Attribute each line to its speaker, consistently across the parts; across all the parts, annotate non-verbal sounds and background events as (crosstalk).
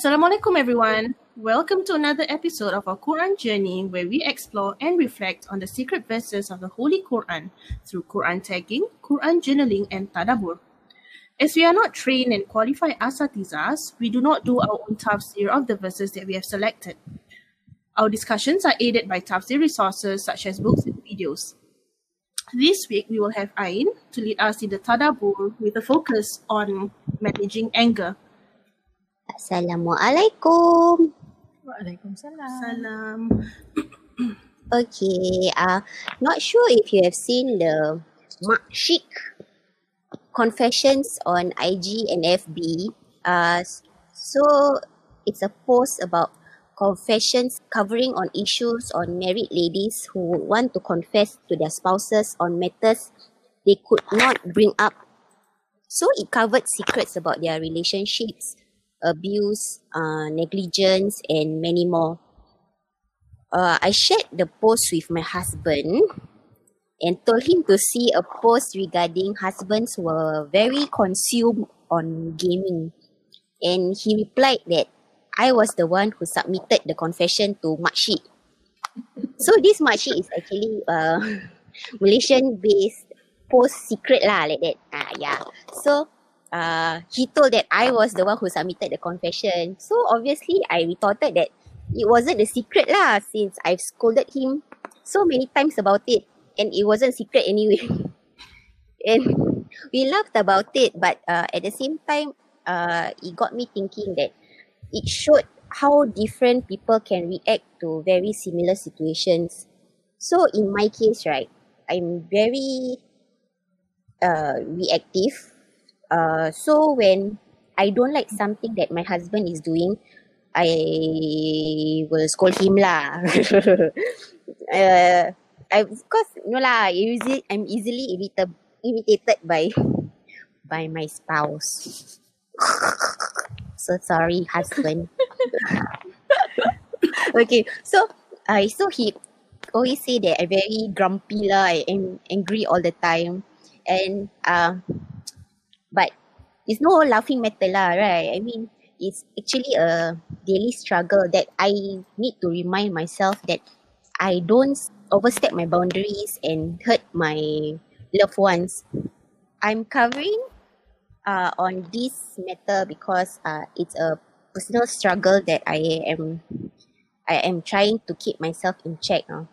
Speaker 1: Assalamualaikum everyone. Welcome to another episode of our Quran journey where we explore and reflect on the secret verses of the Holy Quran through Quran tagging, Quran journaling and tadabbur. As we are not trained and qualified asatizas, we do not do our own tafsir of the verses that we have selected. Our discussions are aided by tafsir resources such as books and videos. This week, we will have Ain to lead us in the tadabbur with a focus on managing anger.
Speaker 2: Assalamualaikum.
Speaker 3: Waalaikumsalam.
Speaker 1: Salam.
Speaker 2: Okay, uh, not sure if you have seen the Mak Shik confessions on IG and FB. Uh, so it's a post about confessions covering on issues on married ladies who want to confess to their spouses on matters they could not bring up. So it covered secrets about their relationships, abuse, uh, negligence, and many more. Uh, I shared the post with my husband and told him to see a post regarding husbands were very consumed on gaming. And he replied that I was the one who submitted the confession to Makshi. So this Makshi is actually a (laughs) Malaysian based post secret lah like that. Ah yeah. So uh he told that I was the one who submitted the confession. So obviously I retorted that it wasn't a secret lah since I've scolded him so many times about it and it wasn't secret anyway. (laughs) and we laughed about it but uh, at the same time uh, it got me thinking that it showed how different people can react to very similar situations. So in my case, right, I'm very uh, reactive. Uh, so when I don't like something that my husband is doing, I will scold him lah. (laughs) uh, I of course no lah. Usually I'm easily irritated irritated by by my spouse. (laughs) so sorry, husband. (laughs) okay, so I so he always say that I very grumpy lah. I am angry all the time, and uh, but it's no laughing matter lah, right? I mean, it's actually a daily struggle that I need to remind myself that I don't overstep my boundaries and hurt my loved ones. I'm covering uh, on this matter because uh, it's a personal struggle that I am I am trying to keep myself in check. Uh.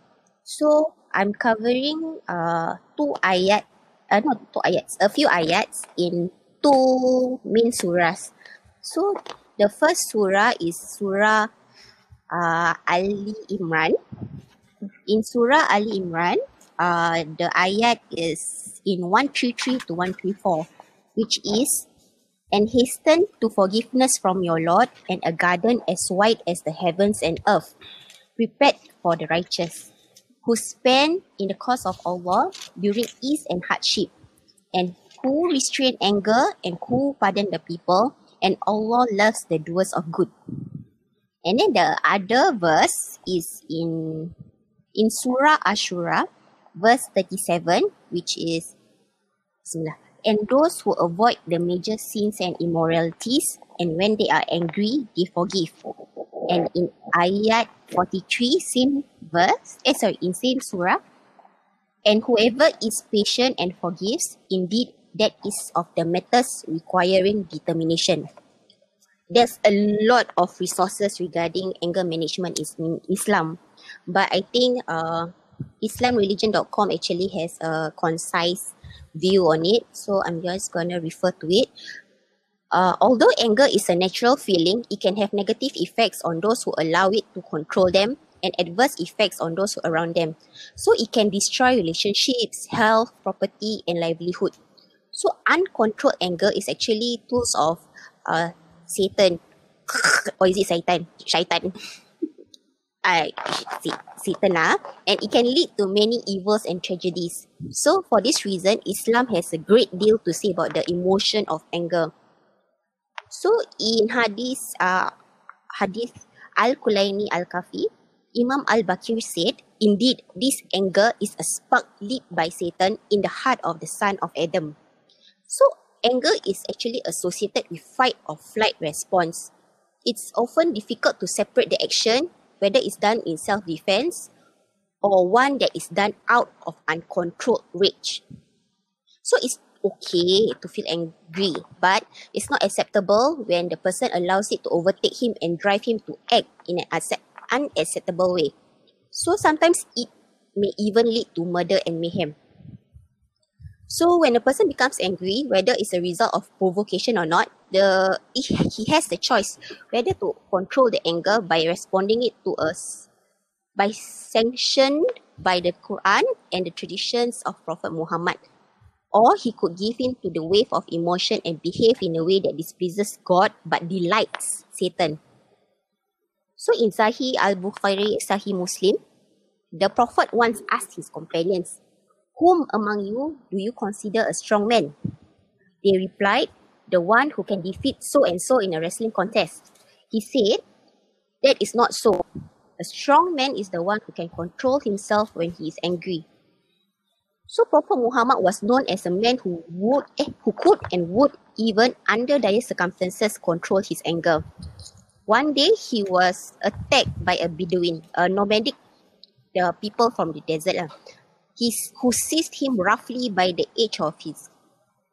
Speaker 2: So I'm covering uh, two ayat, uh, not two ayats, a few ayats in two main surahs. So the first surah is Surah uh, Ali Imran. In Surah Ali Imran, uh, the ayat is in 133 to 134, which is, And hasten to forgiveness from your Lord and a garden as wide as the heavens and earth, prepared for the righteous, who spend in the cause of Allah during ease and hardship, and who restrain anger and who pardon the people, and Allah loves the doers of good. And then the other verse is in in Surah Ashura, verse 37, which is Bismillah. And those who avoid the major sins and immoralities, and when they are angry, they forgive. And in ayat 43, same verse, eh sorry, in same surah, and whoever is patient and forgives, indeed that is of the matters requiring determination. There's a lot of resources regarding anger management is in Islam, but I think uh, IslamReligion.com actually has a concise view on it, so I'm just gonna refer to it. Uh, although anger is a natural feeling, it can have negative effects on those who allow it to control them and adverse effects on those around them. So it can destroy relationships, health, property, and livelihood. So uncontrolled anger is actually tools of uh, Satan. (laughs) or is it (laughs) Satan? Shaitan. I Satan lah. And it can lead to many evils and tragedies. So for this reason, Islam has a great deal to say about the emotion of anger. So in hadith, uh, hadith Al-Kulaini Al-Kafi, Imam Al-Bakir said, Indeed, this anger is a spark lit by Satan in the heart of the son of Adam. So, anger is actually associated with fight or flight response. it's often difficult to separate the action, whether it's done in self-defense or one that is done out of uncontrolled rage. So it's okay to feel angry, but it's not acceptable when the person allows it to overtake him and drive him to act in an unacceptable way. So sometimes it may even lead to murder and mayhem. So when a person becomes angry, whether it's a result of provocation or not, the he has the choice whether to control the anger by responding it to us by sanctioned by the Quran and the traditions of Prophet Muhammad. Or he could give in to the wave of emotion and behave in a way that displeases God but delights Satan. So in Sahih al-Bukhari, Sahih Muslim, the Prophet once asked his companions, Whom among you do you consider a strong man? They replied, The one who can defeat so and so in a wrestling contest. He said, That is not so. A strong man is the one who can control himself when he is angry. So Prophet Muhammad was known as a man who would, eh, who could and would even under dire circumstances control his anger. One day he was attacked by a Bedouin, a nomadic the people from the desert. Uh. He's, who seized him roughly by the edge of his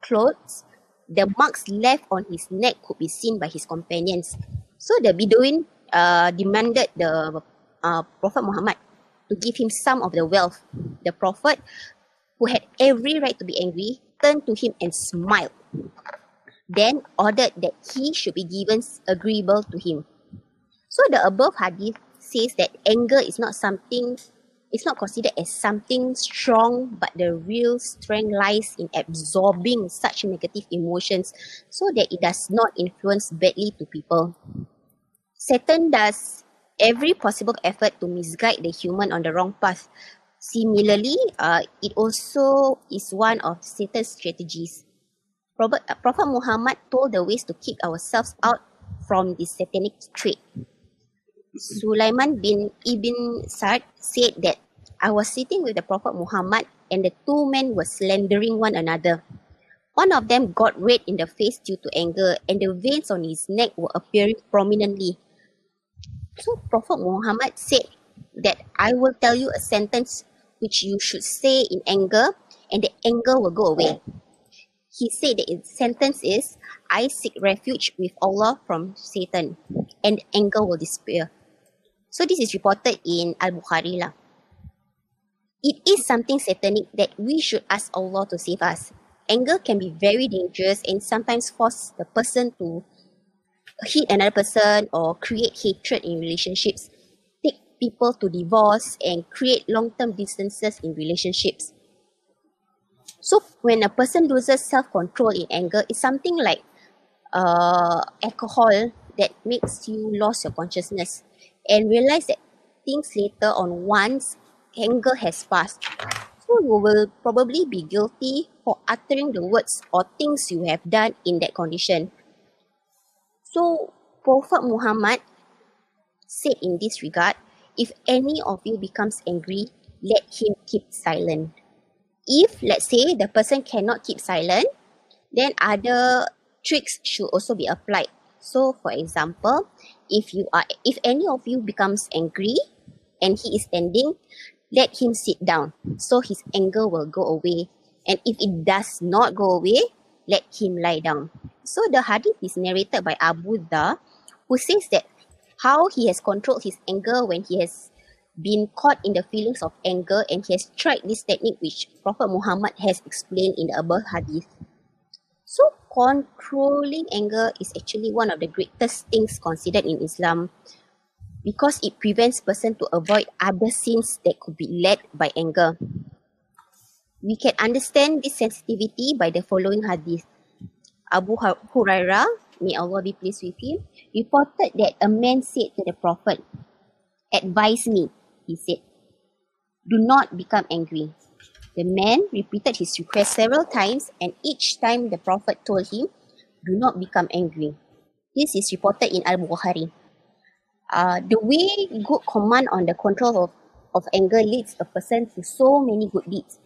Speaker 2: clothes. The marks left on his neck could be seen by his companions. So the Bedouin uh, demanded the uh, Prophet Muhammad to give him some of the wealth. The Prophet, who had every right to be angry, turned to him and smiled. Then ordered that he should be given agreeable to him. So the above hadith says that anger is not something it's not considered as something strong, but the real strength lies in absorbing such negative emotions so that it does not influence badly to people. Satan does every possible effort to misguide the human on the wrong path. Similarly, uh, it also is one of Satan's strategies. Prophet, uh, Prophet Muhammad told the ways to keep ourselves out from this satanic trait. Sulaiman bin Ibn Sa'd said that I was sitting with the Prophet Muhammad and the two men were slandering one another. One of them got red in the face due to anger and the veins on his neck were appearing prominently. So Prophet Muhammad said that I will tell you a sentence which you should say in anger and the anger will go away. He said that the sentence is, I seek refuge with Allah from Satan and anger will disappear. So this is reported in Al-Bukhari lah. It is something satanic that we should ask Allah to save us. Anger can be very dangerous and sometimes force the person to hit another person or create hatred in relationships, people to divorce and create long-term distances in relationships. So when a person loses self-control in anger, it's something like uh, alcohol that makes you lose your consciousness and realize that things later on once anger has passed. So you will probably be guilty for uttering the words or things you have done in that condition. So Prophet Muhammad said in this regard, if any of you becomes angry, let him keep silent. If let's say the person cannot keep silent, then other tricks should also be applied. So for example, if you are if any of you becomes angry and he is standing, let him sit down so his anger will go away. And if it does not go away, let him lie down. So the hadith is narrated by Abu Dha, who says that how he has controlled his anger when he has been caught in the feelings of anger and he has tried this technique which Prophet Muhammad has explained in the above hadith. So controlling anger is actually one of the greatest things considered in Islam because it prevents person to avoid other sins that could be led by anger. We can understand this sensitivity by the following hadith. Abu Hurairah, may Allah be pleased with him, reported that a man said to the Prophet, Advise me, he said, do not become angry. The man repeated his request several times and each time the Prophet told him, do not become angry. This is reported in Al-Bukhari. Uh, the way good command on the control of, of anger leads a person to so many good deeds.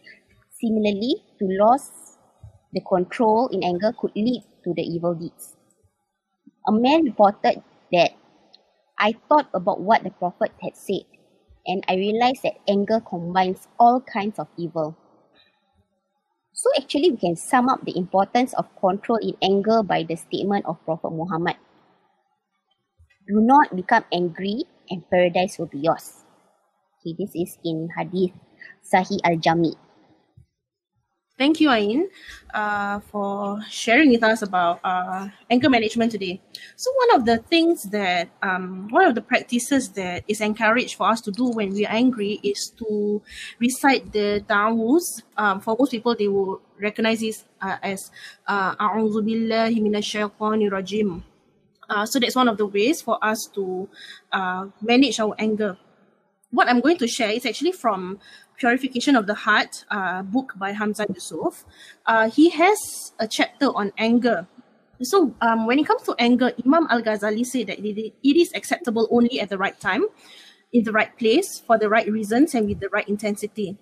Speaker 2: Similarly, to loss the control in anger could lead to the evil deeds. A man reported that I thought about what the Prophet had said, and I realized that anger combines all kinds of evil. So actually, we can sum up the importance of control in anger by the statement of Prophet Muhammad. Do not become angry and paradise will be yours. Okay, this is in Hadith Sahih Al-Jami.
Speaker 1: Thank you, Ain, uh, for sharing with us about uh, anger management today. So, one of the things that, um, one of the practices that is encouraged for us to do when we are angry is to recite the ta'awuz. Um, for most people, they will recognize this uh, as uh, A'udhu billahi minash. Uh, so that's one of the ways for us to uh, manage our anger. What I'm going to share is actually from Purification of the Heart uh, book by Hamza Yusuf. Uh, he has a chapter on anger. So um, when it comes to anger, Imam Al-Ghazali said that it is acceptable only at the right time, in the right place, for the right reasons, and with the right intensity.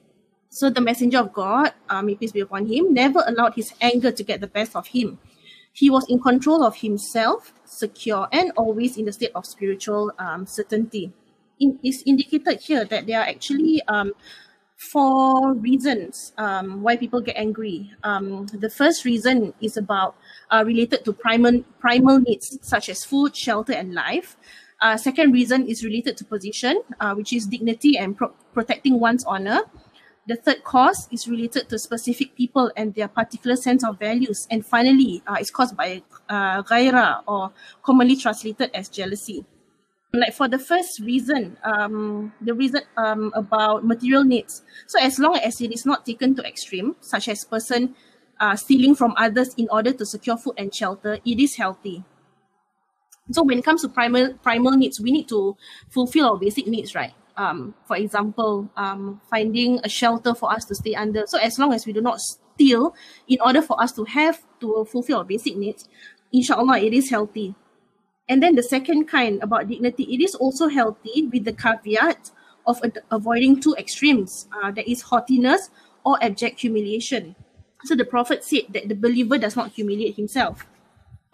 Speaker 1: So the messenger of God, uh, may peace be upon him, never allowed his anger to get the best of him. He was in control of himself, secure, and always in the state of spiritual um, certainty. In, it's indicated here that there are actually um, four reasons um, why people get angry. Um, the first reason is about uh, related to primal primal needs such as food, shelter, and life. Uh, second reason is related to position, uh, which is dignity and pro- protecting one's honor. The third cause is related to specific people and their particular sense of values. And finally, uh, it's caused by uh, ghaira or commonly translated as jealousy like for the first reason um the reason um about material needs. So as long as it is not taken to extreme such as person uh, stealing from others in order to secure food and shelter it is healthy. So when it comes to primal primal needs we need to fulfill our basic needs right? Um for example um finding a shelter for us to stay under. So as long as we do not steal in order for us to have to fulfill our basic needs inshallah it is healthy and then the second kind about dignity, it is also healthy with the caveat of ad- avoiding two extremes. Uh, that is haughtiness or abject humiliation. So the Prophet said that the believer does not humiliate himself.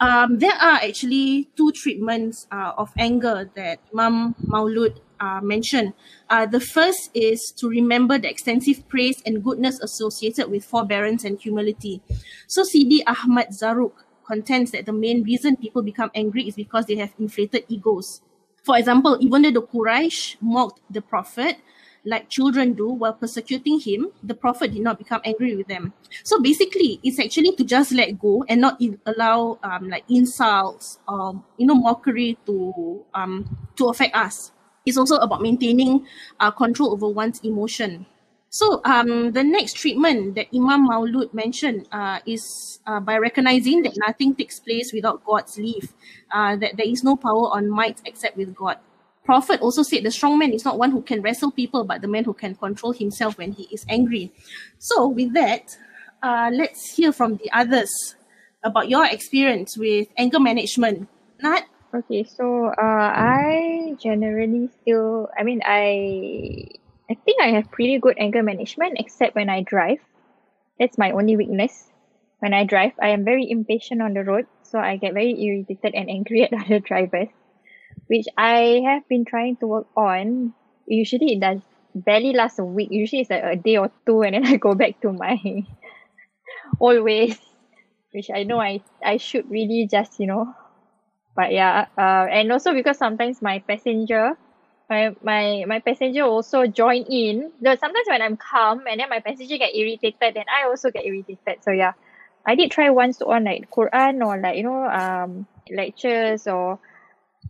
Speaker 1: Um, there are actually two treatments uh, of anger that Imam Maulud uh, mentioned. Uh, the first is to remember the extensive praise and goodness associated with forbearance and humility. So Sidi Ahmad Zarruq contends that the main reason people become angry is because they have inflated egos. For example, even though the Quraysh mocked the Prophet like children do while persecuting him, the Prophet did not become angry with them. So basically, it's actually to just let go and not allow um, like insults or you know mockery to um, to affect us. It's also about maintaining uh, control over one's emotion. So um, the next treatment that Imam Maulud mentioned uh, is uh, by recognizing that nothing takes place without God's leave, uh, that there is no power on might except with God. Prophet also said the strong man is not one who can wrestle people, but the man who can control himself when he is angry. So with that, uh, let's hear from the others about your experience with anger management. Nat?
Speaker 3: Okay, so uh, I generally still, I mean, I I think I have pretty good anger management, except when I drive. That's my only weakness. When I drive, I am very impatient on the road, so I get very irritated and angry (laughs) at other drivers, which I have been trying to work on. Usually, it does barely last a week. Usually, it's like a day or two, and then (laughs) I go back to my (laughs) old ways, which I know I I should really just you know, but yeah, uh, and also because sometimes my passenger my my my passenger also join in. Though sometimes when I'm calm and then my passenger get irritated, then I also get irritated. So yeah, I did try once to on like Quran or like you know um lectures or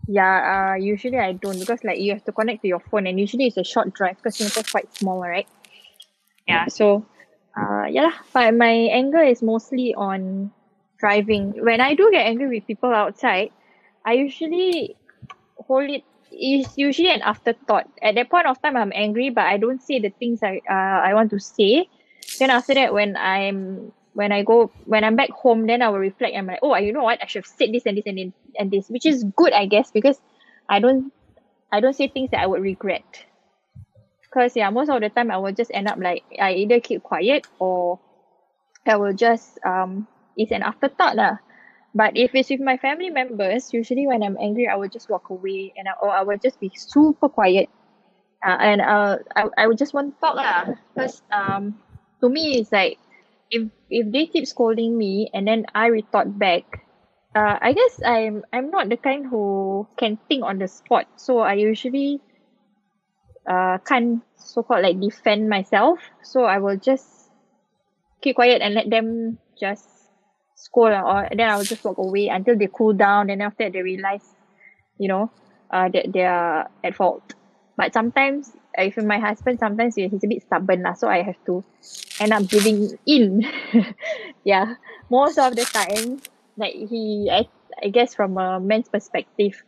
Speaker 3: yeah uh usually I don't because like you have to connect to your phone and usually it's a short drive because Singapore's quite small right. Yeah so uh yeah but my anger is mostly on driving. When I do get angry with people outside, I usually hold it it's usually an afterthought. At that point of time, I'm angry, but I don't say the things I uh I want to say. Then after that, when I'm when I go when I'm back home, then I will reflect. I'm like, oh, you know what? I should have said this and this and, and this, which is good, I guess, because I don't I don't say things that I would regret. Because yeah, most of the time I will just end up like I either keep quiet or I will just um it's an afterthought lah. But if it's with my family members, usually when I'm angry, I will just walk away and I, or I will just be super quiet. Uh, and uh, I, I would just want to talk lah. Because um, to me, it's like if if they keep scolding me and then I retort back, uh, I guess I'm I'm not the kind who can think on the spot. So I usually uh can't so called like defend myself. So I will just keep quiet and let them just scold or and then I will just walk away until they cool down and after that they realize, you know, uh that they are at fault. But sometimes if my husband sometimes he's a bit stubborn lah, so I have to end up giving in. (laughs) yeah. Most of the time, like he I I guess from a man's perspective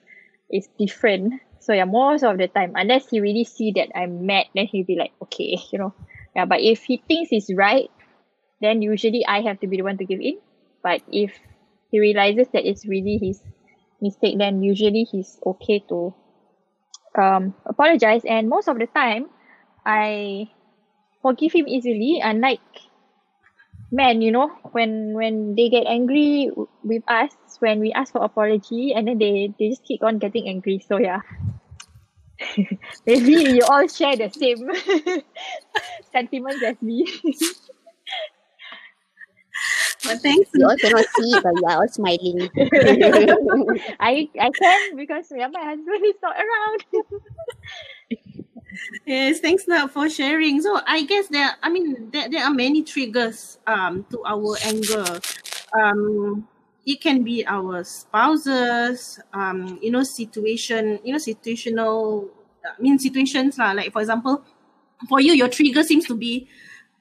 Speaker 3: is different. So yeah, most of the time, unless he really see that I'm mad, then he'll be like, okay, you know. Yeah, but if he thinks he's right, then usually I have to be the one to give in. But if he realizes that it's really his mistake, then usually he's okay to um apologize. And most of the time, I forgive him easily. Unlike men, you know, when when they get angry with us when we ask for apology, and then they they just keep on getting angry. So yeah. (laughs) Maybe you all share the same (laughs) sentiments as me. (laughs)
Speaker 1: But thanks.
Speaker 2: You all cannot see it, but you are all smiling. (laughs)
Speaker 3: I I can because yeah, my husband is not around.
Speaker 1: Yes, thanks Nat for sharing. So I guess there, I mean, there, there are many triggers um to our anger. Um, it can be our spouses, um, you know, situation, you know, situational, I mean, situations lah. Like for example, for you, your trigger seems to be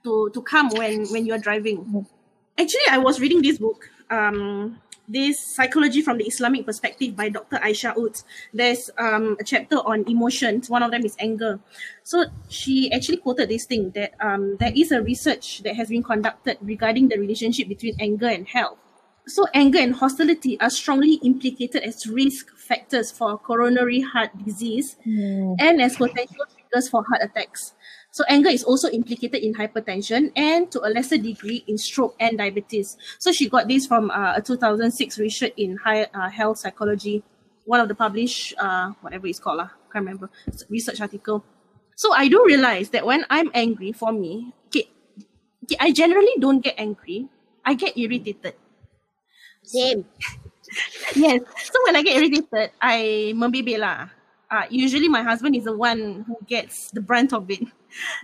Speaker 1: to to come when when you're driving. Actually, I was reading this book. Um, this psychology from the Islamic perspective by Dr. Aisha Utz. There's um, a chapter on emotions. One of them is anger. So she actually quoted this thing that um, there is a research that has been conducted regarding the relationship between anger and health. So anger and hostility are strongly implicated as risk factors for coronary heart disease and as potential triggers for heart attacks. So anger is also implicated in hypertension and to a lesser degree in stroke and diabetes. So she got this from uh, a 2006 research in high, uh, health psychology, one of the published, uh, whatever it's called, lah, can't remember, research article. So I do realize that when I'm angry, for me, okay, okay, I generally don't get angry. I get irritated.
Speaker 2: Same. (laughs)
Speaker 1: Yes. So when I get irritated, I membebel lah. Uh, usually my husband is the one who gets the brunt of it. (laughs)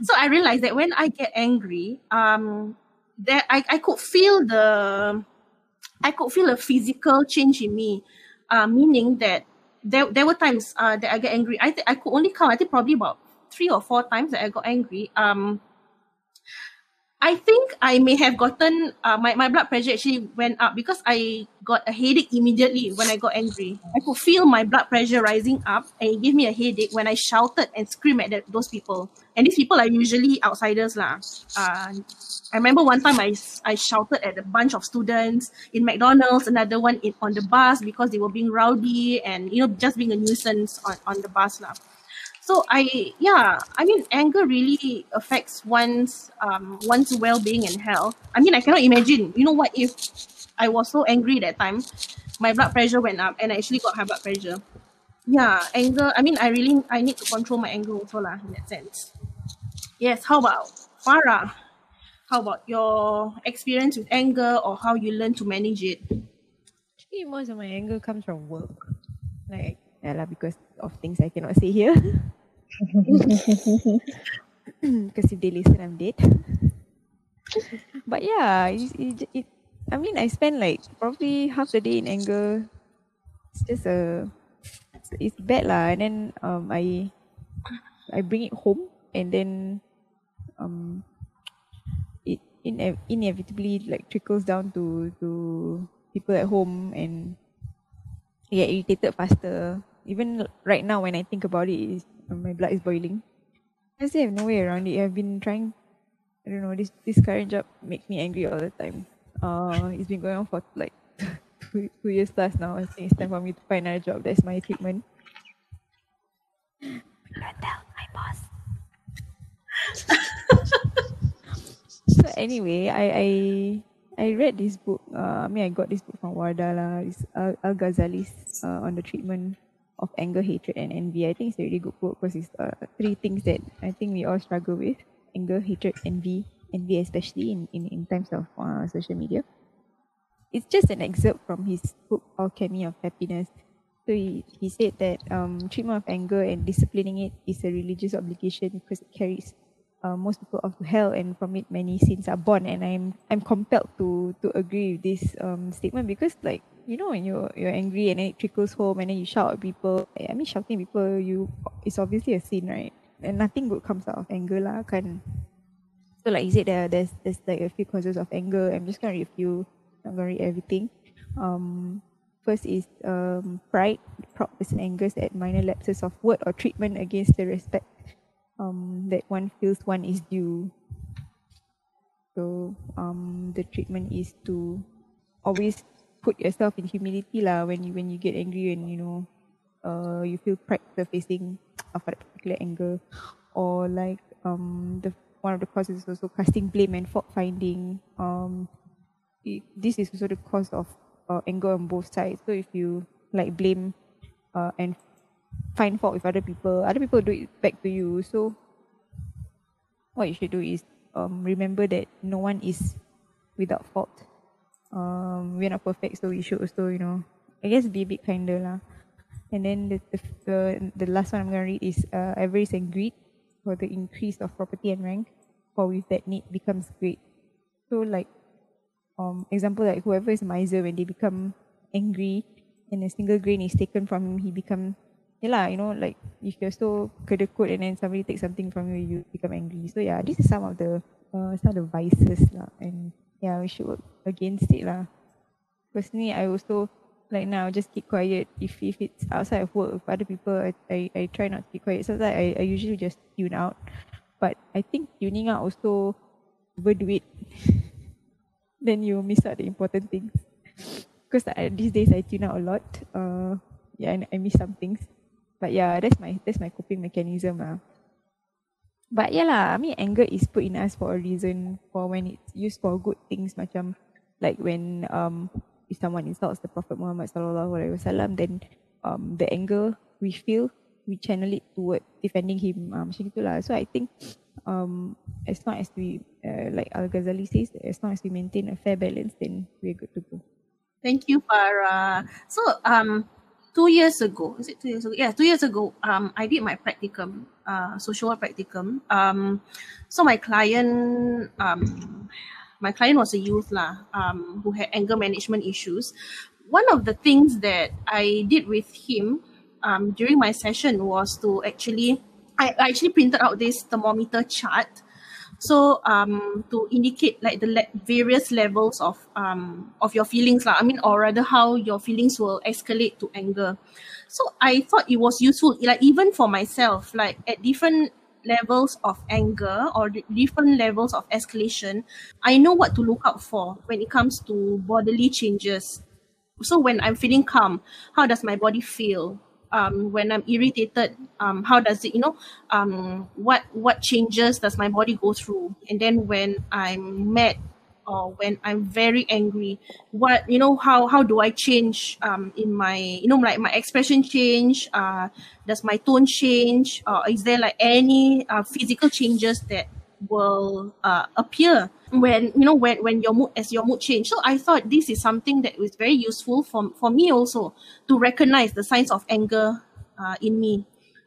Speaker 1: So I realized that when I get angry, um, that I, I could feel the, I could feel a physical change in me, uh, meaning that there, there were times uh, that I get angry. I think I could only count. I think probably about three or four times that I got angry. Um, I think I may have gotten uh, my, my blood pressure actually went up because I got a headache immediately when I got angry. I could feel my blood pressure rising up and it gave me a headache when I shouted and screamed at the, those people. And these people are usually outsiders. lah. Uh, I remember one time I, I shouted at a bunch of students in McDonald's, another one in, on the bus because they were being rowdy and you know just being a nuisance on, on the bus. lah. So I yeah, I mean anger really affects one's um one's well-being and health. I mean I cannot imagine. You know what if I was so angry that time, my blood pressure went up and I actually got high blood pressure. Yeah, anger. I mean I really I need to control my anger also lah in that sense. Yes, how about Farah? How about your experience with anger or how you learn to manage it?
Speaker 4: Actually, most of my anger comes from work. Like, yeah, because of things I cannot say here. (laughs) (laughs) Because if they listen, I'm dead. but yeah, it, it, it, I mean, I spend like probably half the day in anger. It's just a, it's, bad lah. And then um, I, I bring it home, and then um, it ine- inevitably like trickles down to to people at home and get irritated faster. Even right now, when I think about it, is my blood is boiling. I just have no way around it. I've been trying. I don't know. This this current job makes me angry all the time. Uh, it's been going on for like (laughs) two, two years plus now. I think it's time for me to find another job. That's my treatment. Don't tell my boss. (laughs) so anyway, I I I read this book. Uh, I mean, I got this book from Wardah lah. It's Al, Al Ghazali's uh, on the treatment of anger, hatred, and envy. I think it's a really good book because it's uh, three things that I think we all struggle with: anger, hatred, envy. Envy, especially in in, in times of uh, social media. It's just an excerpt from his book Alchemy of Happiness. So he, he said that um, treatment of anger and disciplining it is a religious obligation because it carries uh, most people off to hell and from it many sins are born and I'm I'm compelled to to agree with this um statement because like you know when you're you're angry and then it trickles home and then you shout at people. I mean shouting at people you it's obviously a sin right? And nothing good comes out of anger lah kan? So like he said there there's there's like a few causes of anger. I'm just gonna read a few not gonna read everything. Um first is um pride. Proud person angers at minor lapses of word or treatment against the respect um, that one feels one is due. So um, the treatment is to always put yourself in humility lah when you when you get angry and you know uh, you feel pride surfacing (tsk) of a particular anger or like um, the one of the causes is also casting blame and fault finding um, it, this is also the cause of uh, anger on both sides so if you like blame uh, and find fault with other people. Other people do it back to you. So what you should do is um, remember that no one is without fault. Um, we're not perfect, so we should also, you know, I guess be a bit kinder lah. And then the the the, the last one I'm gonna read is uh, avarice and greed for the increase of property and rank. For with that need becomes great. So like, um, example like whoever is miser when they become angry and a single grain is taken from him, he become yeah lah, you know, like if you're so kedekut and then somebody takes something from you, you become angry. So yeah, this is some of the uh, some of the vices lah, and yeah, we should work against it lah. Personally, I also like now just keep quiet. If if it's outside of work with other people, I I, I try not to keep quiet. So that I, I usually just tune out. But I think tuning out also overdo it. (laughs) then you miss out the important things. Because these days I tune out a lot. Uh, yeah, and I miss some things. But yeah, that's my that's my coping mechanism lah. But yeah lah, I mean anger is put in us for a reason for when it's used for good things macam like when um if someone insults the Prophet Muhammad sallallahu alaihi wasallam then um the anger we feel we channel it toward defending him um, macam itulah. So I think um as long as we uh, like Al Ghazali says as long as we maintain a fair balance then we're good to go.
Speaker 1: Thank you, Farah. So, um, two years ago, is it two years ago? Yeah, two years ago, um, I did my practicum, uh, social work practicum. Um, so my client, um, my client was a youth lah, um, who had anger management issues. One of the things that I did with him, um, during my session was to actually, I, I actually printed out this thermometer chart so um to indicate like the le- various levels of um of your feelings lah. I mean or rather how your feelings will escalate to anger. So I thought it was useful like even for myself like at different levels of anger or different levels of escalation I know what to look out for when it comes to bodily changes. So when I'm feeling calm, how does my body feel? Um, when I'm irritated, um, how does it, you know, um, what what changes does my body go through? And then when I'm mad or when I'm very angry, what you know, how how do I change um, in my, you know, like my expression change? Uh, does my tone change? Or is there like any uh, physical changes that will uh, appear when you know when when your mood as your mood change. So i thought this is something that was very useful for for me also to recognize the signs of anger uh, in me.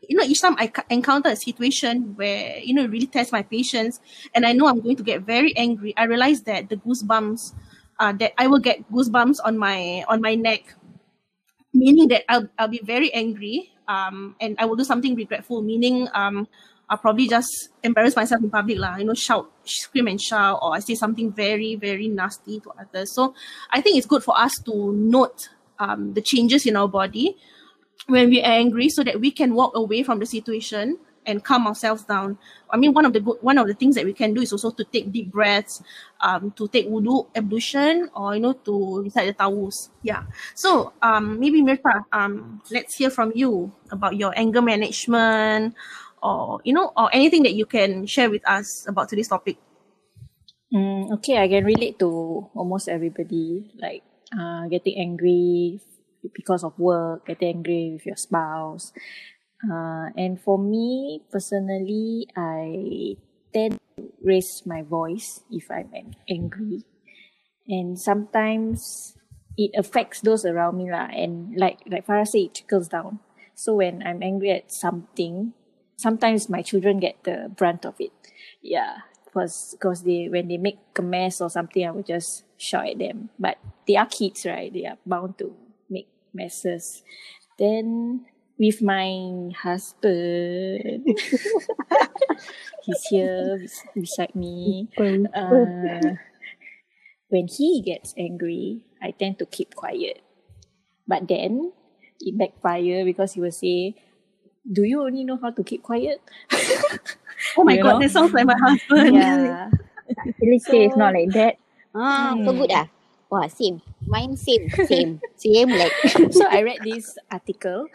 Speaker 1: You know each time i encounter a situation where you know really test my patience and i know i'm going to get very angry i realize that the goosebumps uh, that i will get goosebumps on my on my neck meaning that i'll, I'll be very angry um, and i will do something regretful meaning um, I'll probably just embarrass myself in public lah, you know, shout, scream and shout, or I say something very, very nasty to others. So I think it's good for us to note um, the changes in our body when we're angry so that we can walk away from the situation and calm ourselves down. I mean, one of the good, one of the things that we can do is also to take deep breaths, um, to take wudu ablution, or you know, to recite the tawus. Yeah. So, um, maybe Mirta, um, let's hear from you about your anger management, or you know or anything that you can share with us about today's topic
Speaker 5: Mm, okay, I can relate to almost everybody. Like uh, getting angry because of work, getting angry with your spouse. Uh, and for me personally, I tend to raise my voice if I'm angry. And sometimes it affects those around me lah. And like like Farah said, it trickles down. So when I'm angry at something, sometimes my children get the brunt of it. Yeah, because because they when they make a mess or something, I will just shout at them. But they are kids, right? They are bound to make messes. Then with my husband, (laughs) he's here beside me. Uh, when he gets angry, I tend to keep quiet. But then it backfire because he will say, "Do you only know how to keep quiet?" (laughs)
Speaker 1: Oh my
Speaker 5: You
Speaker 1: god,
Speaker 5: know?
Speaker 1: that sounds like my husband.
Speaker 5: yeah. (laughs)
Speaker 3: Really say it's not like that.
Speaker 2: Ah, so
Speaker 5: Hmm.
Speaker 2: good ah. Wah, same. Mine same, (laughs) same, same like.
Speaker 5: so I read this article.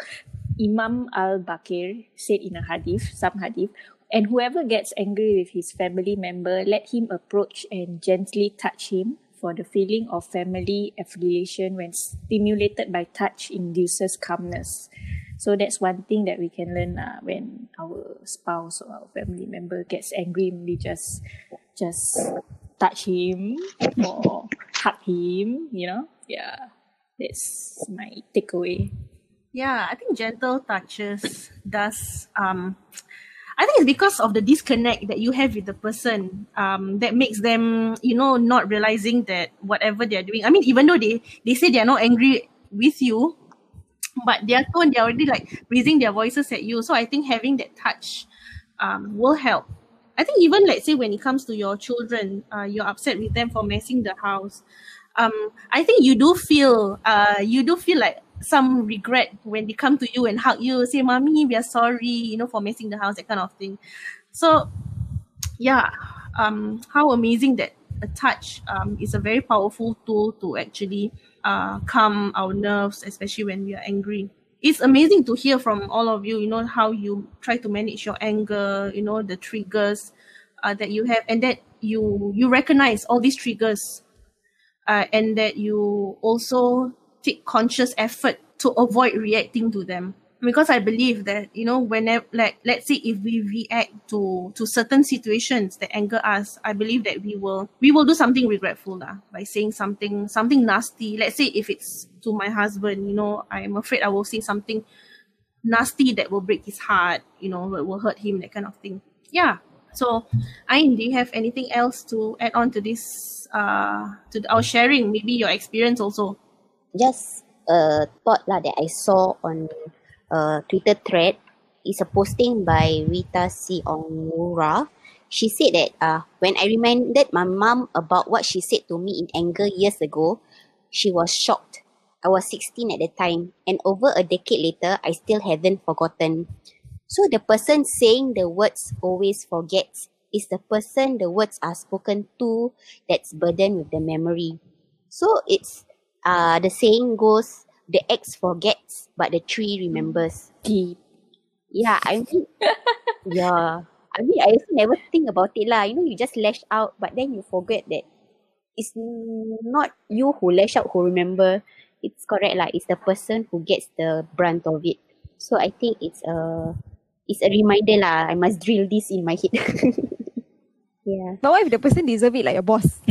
Speaker 5: Imam Al Bakir said in a hadith, some hadith, and whoever gets angry with his family member, let him approach and gently touch him, for the feeling of family affiliation when stimulated by touch induces calmness. So that's one thing that we can learn uh, when our spouse or our family member gets angry, we just just touch him or hug him, you know? Yeah. That's my takeaway.
Speaker 1: Yeah, I think gentle touches does um I think it's because of the disconnect that you have with the person um that makes them, you know, not realizing that whatever they're doing. I mean, even though they they say they're not angry with you, but their tone they're already like raising their voices at you. So I think having that touch um will help. I think even let's say when it comes to your children, uh, you're upset with them for messing the house. Um, I think you do feel uh you do feel like some regret when they come to you and hug you, say, Mommy, we are sorry, you know, for messing the house, that kind of thing. So yeah, um, how amazing that a touch um, is a very powerful tool to actually uh, calm our nerves, especially when we are angry. It's amazing to hear from all of you, you know, how you try to manage your anger, you know, the triggers uh, that you have, and that you you recognize all these triggers, uh, and that you also take conscious effort to avoid reacting to them because I believe that you know whenever like let's say if we react to to certain situations that anger us, I believe that we will we will do something regretful lah by saying something something nasty. Let's say if it's to my husband, you know, I'm afraid I will say something nasty that will break his heart, you know, that will hurt him, that kind of thing. Yeah. So, Ain, do you have anything else to add on to this uh to our sharing? Maybe your experience also.
Speaker 2: just a thought lah that I saw on a Twitter thread. It's a posting by Rita C. Ongura. She said that uh, when I reminded my mom about what she said to me in anger years ago, she was shocked. I was 16 at the time, and over a decade later, I still haven't forgotten. So the person saying the words always forgets is the person the words are spoken to that's burdened with the memory. So it's uh the saying goes the axe forgets but the tree remembers.
Speaker 5: Deep.
Speaker 2: Yeah, I mean (laughs) yeah. I mean I also never think about it lah. You know, you just lash out but then you forget that it's not you who lash out who remember. It's correct lah. It's the person who gets the brunt of it. So I think it's a it's a reminder lah. I must drill this in my head. (laughs) yeah.
Speaker 4: But what if the person deserve it like your boss?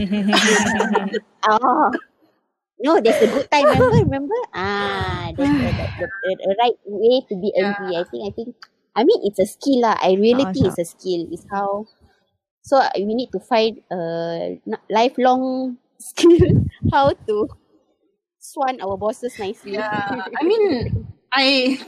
Speaker 2: Oh. (laughs) No, there's a good time. Remember, (laughs) remember? Ah, there's a, (sighs) the, the, the right way to be angry. I think, I think. I mean, it's a skill lah. I really
Speaker 4: Ah,
Speaker 2: think it's a skill. It's how. So uh, we need to find a lifelong (laughs) skill how to swan our bosses nicely.
Speaker 1: Yeah, I (laughs) mean, I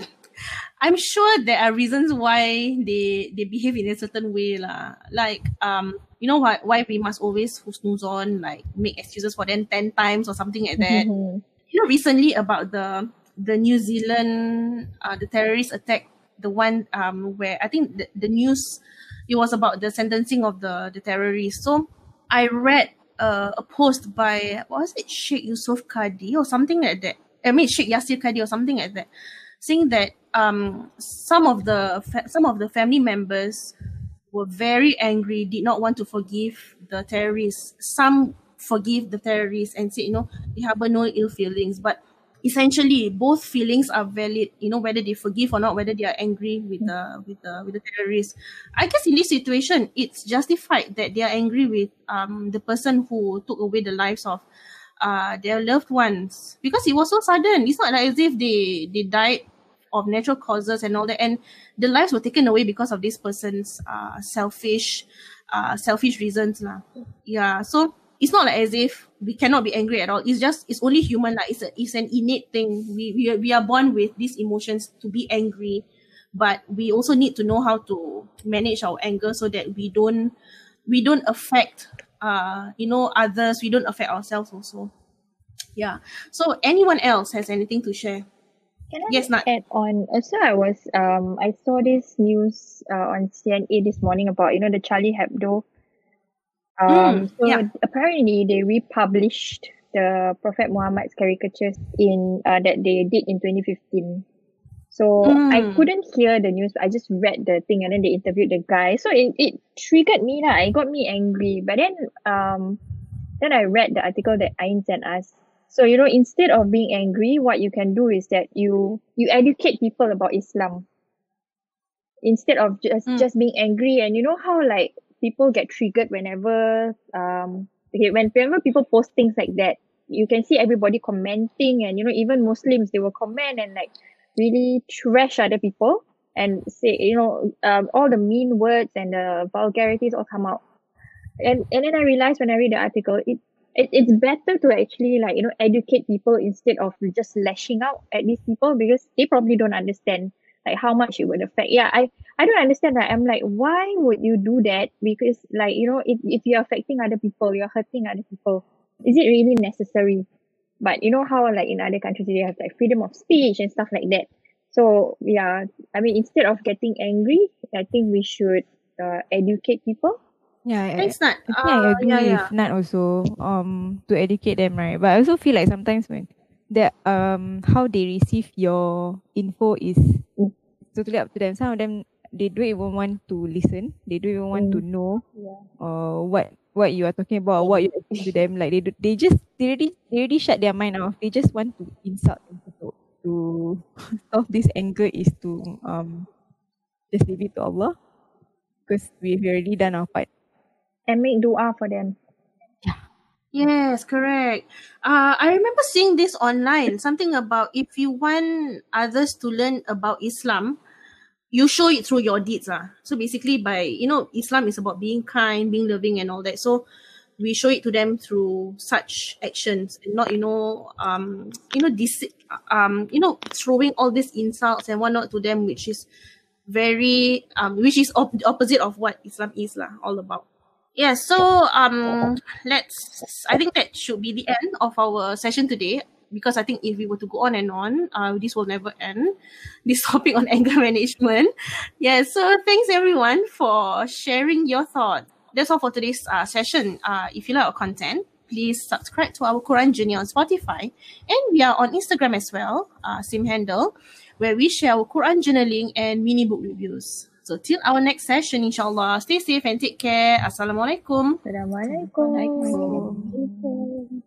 Speaker 1: I'm sure there are reasons why they they behave in a certain way lah. Like um, you know why why we must always snooze on like make excuses for them ten times or something like that. you know, recently about the the New Zealand uh, the terrorist attack, the one um where I think the, the news it was about the sentencing of the the terrorist. So I read uh, a post by what was it Sheikh Yusuf Kadi or something like that. I mean Sheikh Yasir Qadhi or something like that, saying that um some of the fa- some of the family members were very angry, did not want to forgive the terrorists. Some forgive the terrorists and say, you know, they harbor no ill feelings. But essentially, both feelings are valid. You know, whether they forgive or not, whether they are angry with the with the with the terrorists. I guess in this situation, it's justified that they are angry with um the person who took away the lives of uh their loved ones. Because it was so sudden. It's not like as if they they died of natural causes and all that. And the lives were taken away because of this person's uh selfish uh selfish reasons lah. yeah. So it's not like as if we cannot be angry at all. It's just it's only human like it's a it's an innate thing. We we are, we are born with these emotions to be angry. But we also need to know how to manage our anger so that we don't we don't affect uh you know others we don't affect ourselves also yeah so anyone else has anything to share
Speaker 3: Can I
Speaker 1: Yes,
Speaker 3: add on? Also, I was um I saw this news uh, on CNA this morning about you know the Charlie Hebdo. Um,
Speaker 1: Mm,
Speaker 3: so
Speaker 1: yeah.
Speaker 3: apparently they republished the Prophet Muhammad's caricatures in uh, that they did in 2015. So I
Speaker 1: Mm.
Speaker 3: couldn't hear the news. I just read the thing and then they interviewed the guy. So it, it triggered me lah. It got me angry. But then um then I read the article that Ain sent us. So you know, instead of being angry, what you can do is that you you educate people about Islam instead of just
Speaker 1: Mm.
Speaker 3: just being angry. And you know how like people get triggered whenever um okay, when whenever people post things like that, you can see everybody commenting, and you know even Muslims they will comment and like really trash other people and say you know um all the mean words and the vulgarities all come out and and then I realized when I read the article, it, it it's better to actually like you know educate people instead of just lashing out at these people because they probably don't understand like how much it would affect. Yeah, I I don't understand that. I'm like, why would you do that? Because like you know, if if you're affecting other people, you're hurting other people. Is it really necessary? But you know how like in other countries they have like freedom of speech and stuff like that. So yeah, I mean instead of getting angry, I think we should uh, educate people
Speaker 4: Yeah, I,
Speaker 1: Thanks, Nat.
Speaker 4: I think I
Speaker 1: Uh,
Speaker 4: agree
Speaker 1: yeah, yeah.
Speaker 4: with Nat also um to educate them right but I also feel like sometimes when that um how they receive your info is
Speaker 3: Mm.
Speaker 4: totally up to them some of them they don't even want to listen they don't even want to
Speaker 3: Mm.
Speaker 4: know
Speaker 3: Yeah.
Speaker 4: uh what what you are talking about what you explain to them like they do, they just they already they already shut their mind off they just want to insult and to to (laughs) solve this anger is to um just leave it to Allah because we've already done our part
Speaker 3: and make dua for them.
Speaker 1: Yes, correct. Uh, I remember seeing this online. Something about if you want others to learn about Islam, you show it through your deeds. Ah. So basically, by you know, Islam is about being kind, being loving, and all that. So we show it to them through such actions, and not you know, um, you know, this, um, you know, throwing all these insults and whatnot to them, which is very, um, which is op- opposite of what Islam is lah, all about. Yeah, so um let's I think that should be the end of our session today because I think if we were to go on and on, uh this will never end. (laughs) This topic on anger (laughs) management. Yeah, so thanks everyone for sharing your thoughts. That's all for today's uh, session. Uh if you like our content, please subscribe to our Quran Journey on Spotify and we are on Instagram as well, uh same handle, where we share our Quran journaling and mini book reviews. So till our next session, inshallah. Stay safe and take care. Assalamualaikum.
Speaker 3: Assalamualaikum.
Speaker 5: Assalamualaikum.